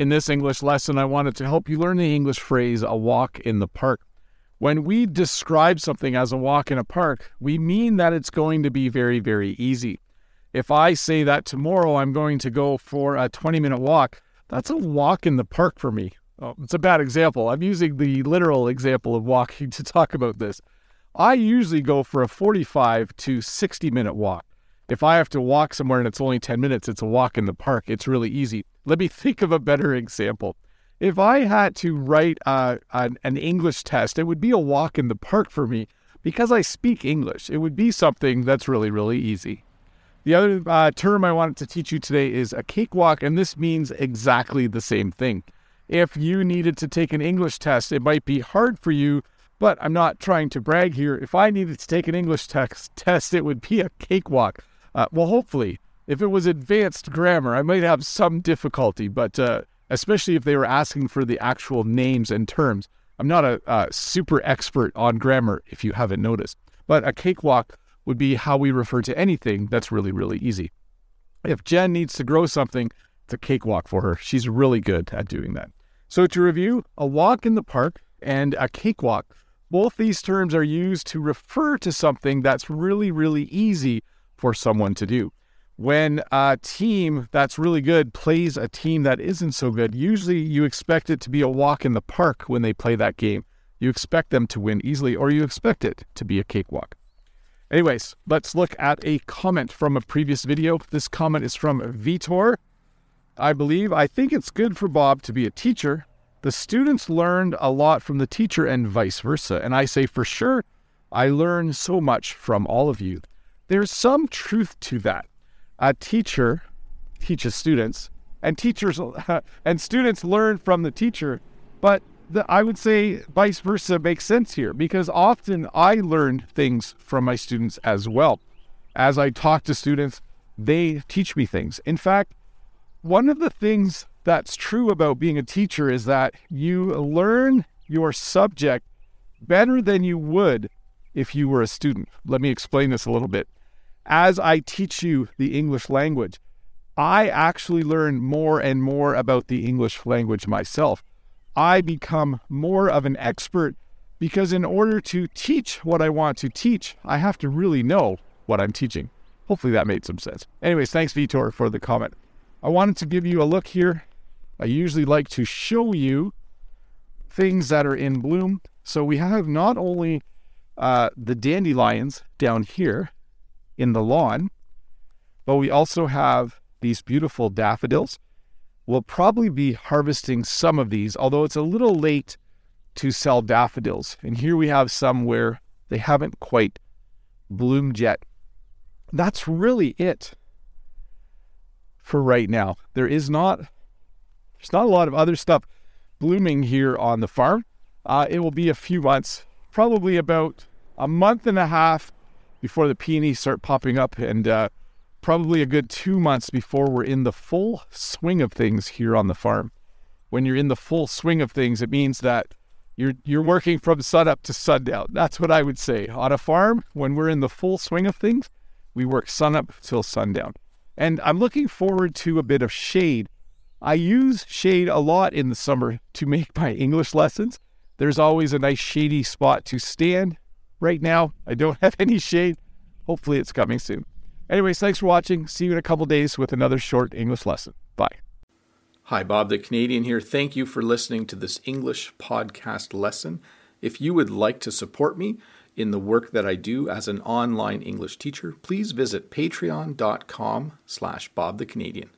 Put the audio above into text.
In this English lesson, I wanted to help you learn the English phrase a walk in the park. When we describe something as a walk in a park, we mean that it's going to be very, very easy. If I say that tomorrow I'm going to go for a 20 minute walk, that's a walk in the park for me. Oh, it's a bad example. I'm using the literal example of walking to talk about this. I usually go for a 45 to 60 minute walk. If I have to walk somewhere and it's only 10 minutes, it's a walk in the park. It's really easy. Let me think of a better example. If I had to write uh, an, an English test, it would be a walk in the park for me because I speak English. It would be something that's really, really easy. The other uh, term I wanted to teach you today is a cakewalk, and this means exactly the same thing. If you needed to take an English test, it might be hard for you, but I'm not trying to brag here. If I needed to take an English text, test, it would be a cakewalk. Uh, well, hopefully, if it was advanced grammar, I might have some difficulty, but uh, especially if they were asking for the actual names and terms. I'm not a, a super expert on grammar, if you haven't noticed, but a cakewalk would be how we refer to anything that's really, really easy. If Jen needs to grow something, it's a cakewalk for her. She's really good at doing that. So, to review, a walk in the park and a cakewalk, both these terms are used to refer to something that's really, really easy for someone to do. When a team that's really good plays a team that isn't so good, usually you expect it to be a walk in the park when they play that game. You expect them to win easily, or you expect it to be a cakewalk. Anyways, let's look at a comment from a previous video. This comment is from Vitor. I believe, I think it's good for Bob to be a teacher. The students learned a lot from the teacher and vice versa. And I say for sure, I learn so much from all of you. There's some truth to that. A teacher teaches students, and teachers and students learn from the teacher. But the, I would say vice versa makes sense here because often I learn things from my students as well. As I talk to students, they teach me things. In fact, one of the things that's true about being a teacher is that you learn your subject better than you would if you were a student. Let me explain this a little bit as I teach you the English language, I actually learn more and more about the English language myself. I become more of an expert because, in order to teach what I want to teach, I have to really know what I'm teaching. Hopefully, that made some sense. Anyways, thanks, Vitor, for the comment. I wanted to give you a look here. I usually like to show you things that are in bloom. So, we have not only uh, the dandelions down here, in the lawn. But we also have these beautiful daffodils. We'll probably be harvesting some of these, although it's a little late to sell daffodils. And here we have some where they haven't quite bloomed yet. That's really it for right now. There is not there's not a lot of other stuff blooming here on the farm. Uh, it will be a few months, probably about a month and a half before the peonies start popping up, and uh, probably a good two months before we're in the full swing of things here on the farm. When you're in the full swing of things, it means that you're you're working from sunup to sundown. That's what I would say. On a farm, when we're in the full swing of things, we work sunup till sundown. And I'm looking forward to a bit of shade. I use shade a lot in the summer to make my English lessons. There's always a nice shady spot to stand Right now, I don't have any shade. Hopefully, it's coming soon. Anyways, thanks for watching. See you in a couple days with another short English lesson. Bye. Hi, Bob the Canadian here. Thank you for listening to this English podcast lesson. If you would like to support me in the work that I do as an online English teacher, please visit patreon.com slash Bob the Canadian.